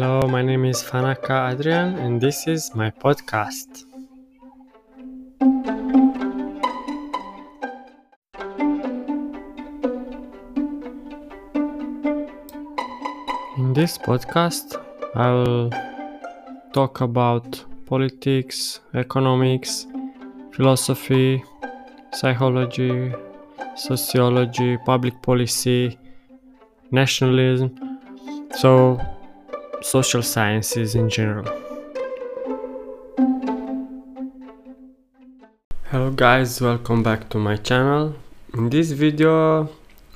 Hello, my name is Fanaka Adrian, and this is my podcast. In this podcast, I'll talk about politics, economics, philosophy, psychology, sociology, public policy, nationalism, so social sciences in general. Hello guys, welcome back to my channel. In this video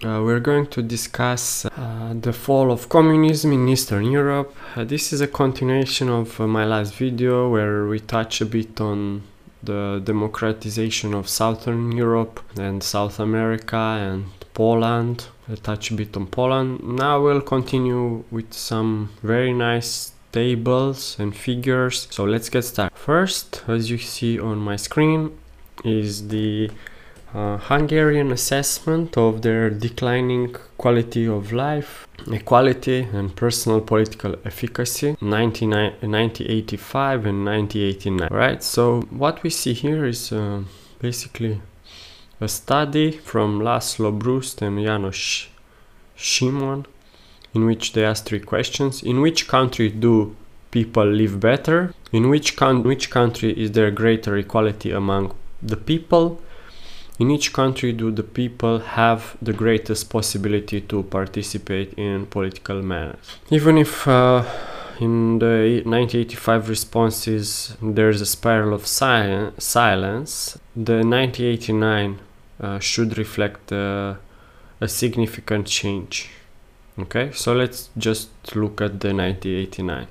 uh, we're going to discuss uh, the fall of communism in Eastern Europe. Uh, this is a continuation of uh, my last video where we touch a bit on the democratization of Southern Europe and South America and Poland. a touch bit on Poland. Now we'll continue with some very nice tables and figures. So let's get started. First, as you see on my screen, is the uh, Hungarian assessment of their declining quality of life, equality, and personal political efficacy 1985 and 1989. Right, so what we see here is uh, basically a study from Laszlo Bruszt and Janos Simon in which they ask three questions. In which country do people live better? In which, con- which country is there greater equality among the people? in each country do the people have the greatest possibility to participate in political matters even if uh, in the 1985 responses there's a spiral of si- silence the 1989 uh, should reflect uh, a significant change. Okay so let's just look at the 1989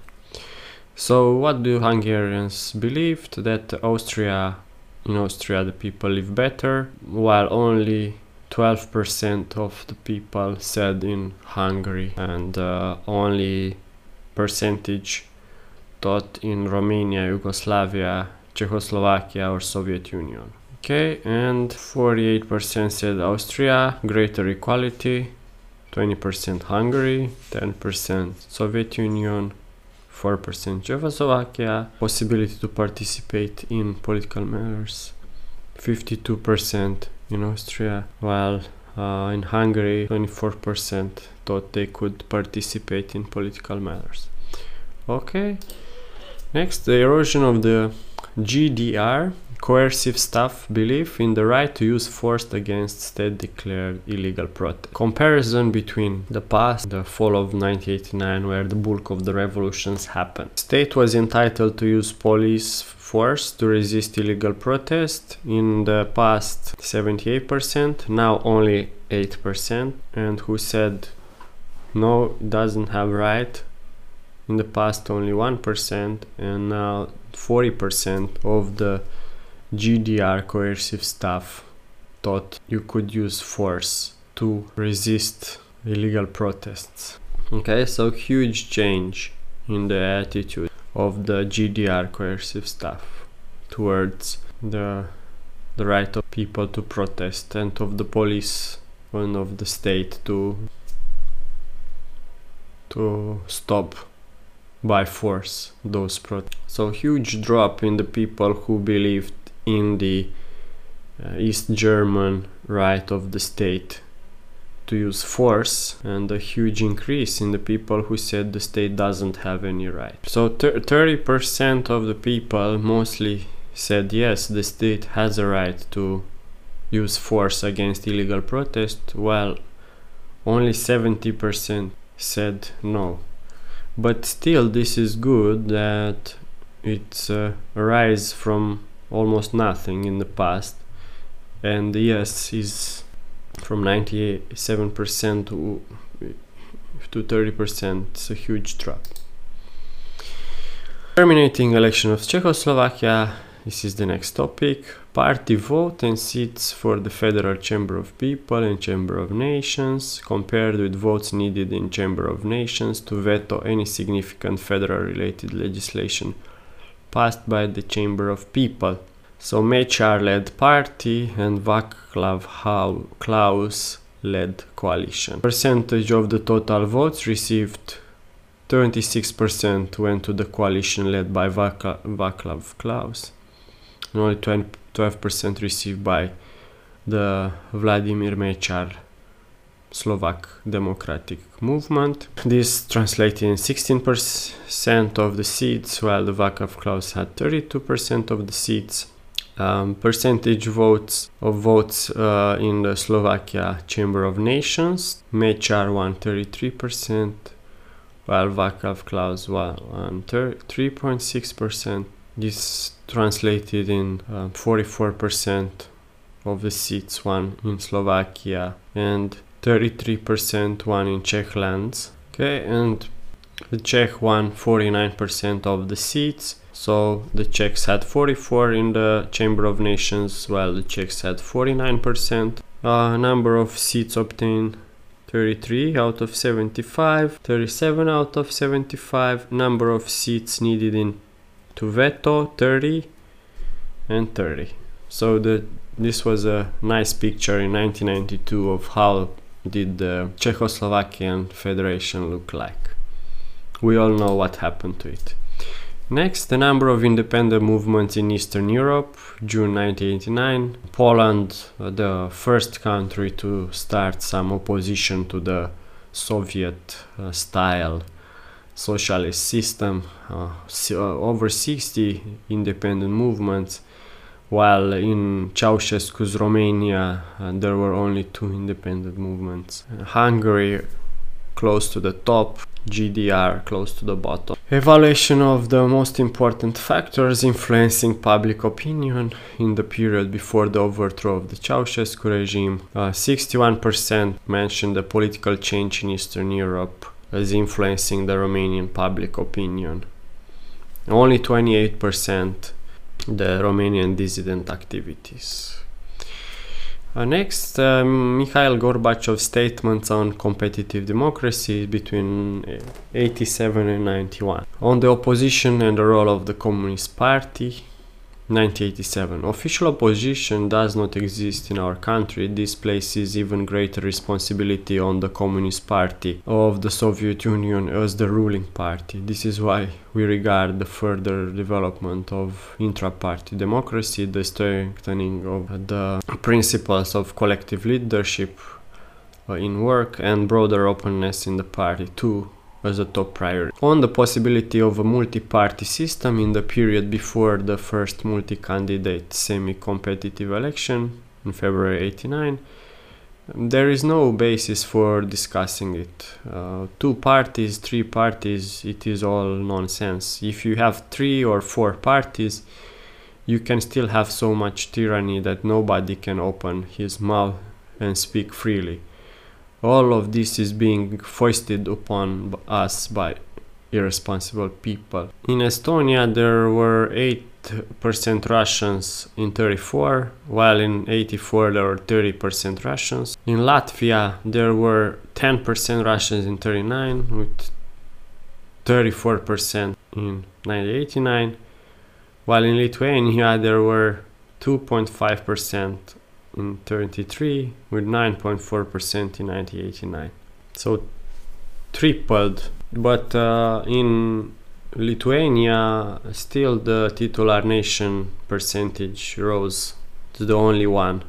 so what do hungarians believed that austria in Austria the people live better, while only 12% of the people said in Hungary and uh, only percentage thought in Romania, Yugoslavia, Czechoslovakia or Soviet Union. Okay, and 48% said Austria, greater equality, 20% Hungary, 10% Soviet Union, 4% Czechoslovakia, possibility to participate in political matters, 52% in Austria, while uh, in Hungary 24% thought they could participate in political matters. Okay, next the erosion of the GDR coercive staff belief in the right to use force against state declared illegal protest. Comparison between the past, the fall of 1989 where the bulk of the revolutions happened. State was entitled to use police force to resist illegal protest. In the past 78%, now only 8% and who said no doesn't have right in the past only 1% and now 40% of the GDR coercive staff thought you could use force to resist illegal protests. Okay, so huge change in the attitude of the GDR coercive staff towards the the right of people to protest and of the police and of the state to to stop by force those protests. So huge drop in the people who believed in the uh, East German right of the state to use force and a huge increase in the people who said the state doesn't have any right. So 30% of the people mostly said yes, the state has a right to use force against illegal protest, while only 70% said no. But still, this is good that it's a rise from almost nothing in the past. And yes is from 97% to to 30% it's a huge drop. Terminating election of Czechoslovakia this is the next topic. Party vote and seats for the federal chamber of people and chamber of nations compared with votes needed in chamber of nations to veto any significant federal related legislation passed by the Chamber of People. So Mečiar led party and Václav Klaus led coalition. Percentage of the total votes received 26% went to the coalition led by Václav Klaus, and only 12% received by the Vladimir Mečiar Slovak Democratic Movement. This translated in 16% of the seats, while the Václav Klaus had 32% of the seats. Um, percentage votes of votes uh, in the Slovakia Chamber of Nations, Mečiar won 33%, while Václav Klaus won 3.6%. This translated in uh, 44% of the seats won in Slovakia and 33% won in Czech lands. Okay, and the Czech won 49% of the seats. So the Czechs had 44 in the Chamber of Nations, while the Czechs had 49%. Uh, number of seats obtained 33 out of 75, 37 out of 75. Number of seats needed in to veto 30 and 30. So the this was a nice picture in 1992 of how did the Czechoslovakian Federation look like. We all know what happened to it. Next, the number of independent movements in Eastern Europe, June 1989. Poland, uh, the first country to start some opposition to the Soviet uh, style socialist system. Uh, uh over 60 independent movements while in Ceausescu's Romania uh, there were only two independent movements. Uh, Hungary close to the top, GDR close to the bottom. Evaluation of the most important factors influencing public opinion in the period before the overthrow of the Ceausescu regime. Uh, 61% mentioned the political change in Eastern Europe as influencing the Romanian public opinion. Only 28% the Romanian dissident activities. Uh, next, uh, Mikhail Gorbachev's statements on competitive democracy between 87 and 91. On the opposition and the role of the Communist Party, 1987. Official opposition does not exist in our country. This places even greater responsibility on the Communist Party of the Soviet Union as the ruling party. This is why we regard the further development of intra-party democracy, the strengthening of the principles of collective leadership uh, in work and broader openness in the party too as a top priority. On the possibility of a multi-party system in the period before the first multi-candidate semi-competitive election in February 89, there is no basis for discussing it. Uh, two parties, three parties, it is all nonsense. If you have three or four parties, you can still have so much tyranny that nobody can open his mouth and speak freely all of this is being foisted upon us by irresponsible people. In Estonia, there were 8% Russians in 34, while in 84 there were 30% Russians. In Latvia, there were 10% Russians in 39, with 34% in 1989, while in Lithuania there were 2.5% in 33 with 9.4% in 1989 so tripled. But uh, in Lithuania still the titular nation percentage rose to the only one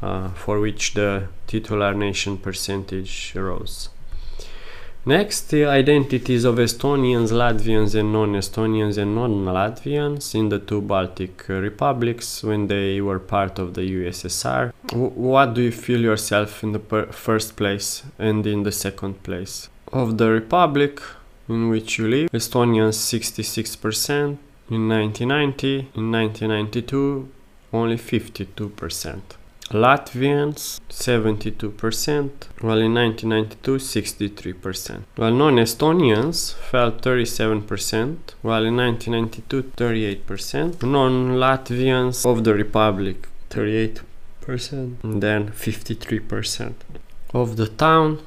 uh, for which the titular nation percentage rose Next, identities of Estonians, Latvians and non-Estonians and non-Latvians in the two Baltic republics when they were part of the USSR. W what do you feel yourself in the first place and in the second place? Of the republic in which you live, Estonians 66%, in 1990, in 1992 only 52%. Latvians 72%, while in 1992 63%. While non-Estonians fell 37%, while in 1992 38%. Non-Latvians of the Republic 38%, and then 53%. Of the town,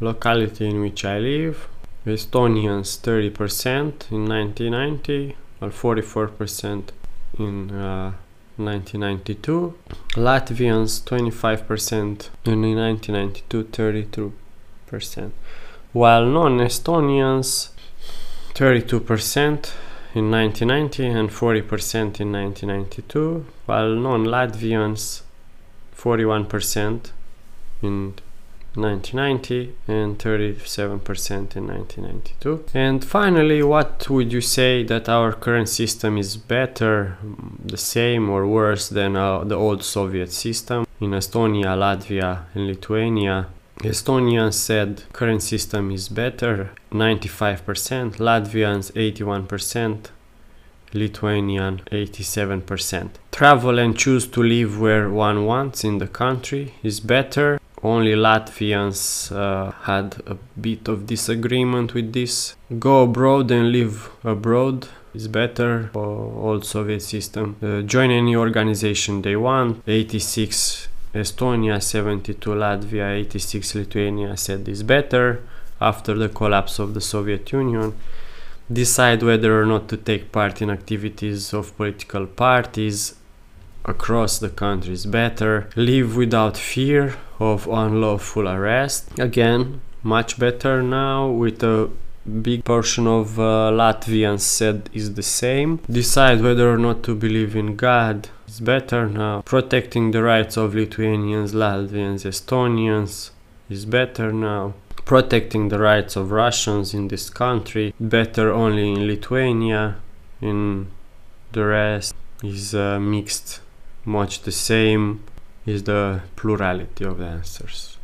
locality in which I live, Estonians 30% in 1990, while 44% in uh, 1992, Latvians 25%, in 1992 32%, while non-Estonians 32% in 1990 and 40% in 1992, while non-Latvians 41% in 1990 and 37% in 1992. And finally, what would you say that our current system is better, the same or worse than uh, the old Soviet system? In Estonia, Latvia and Lithuania, Estonians said current system is better, 95%, Latvians 81%, Lithuanian 87%. Travel and choose to live where one wants in the country is better. Only Latvians uh, had a bit of disagreement with this. Go abroad and live abroad is better for old Soviet system. Uh, join any organization they want. 86 Estonia, 72 Latvia, 86 Lithuania said is better after the collapse of the Soviet Union. Decide whether or not to take part in activities of political parties across the country is better. Live without fear of unlawful arrest. Again, much better now with a big portion of uh, Latvians said is the same. Decide whether or not to believe in God It's better now. Protecting the rights of Lithuanians, Latvians, Estonians is better now. Protecting the rights of Russians in this country better only in Lithuania. In the rest is uh, mixed, much the same is the plurality of the answers.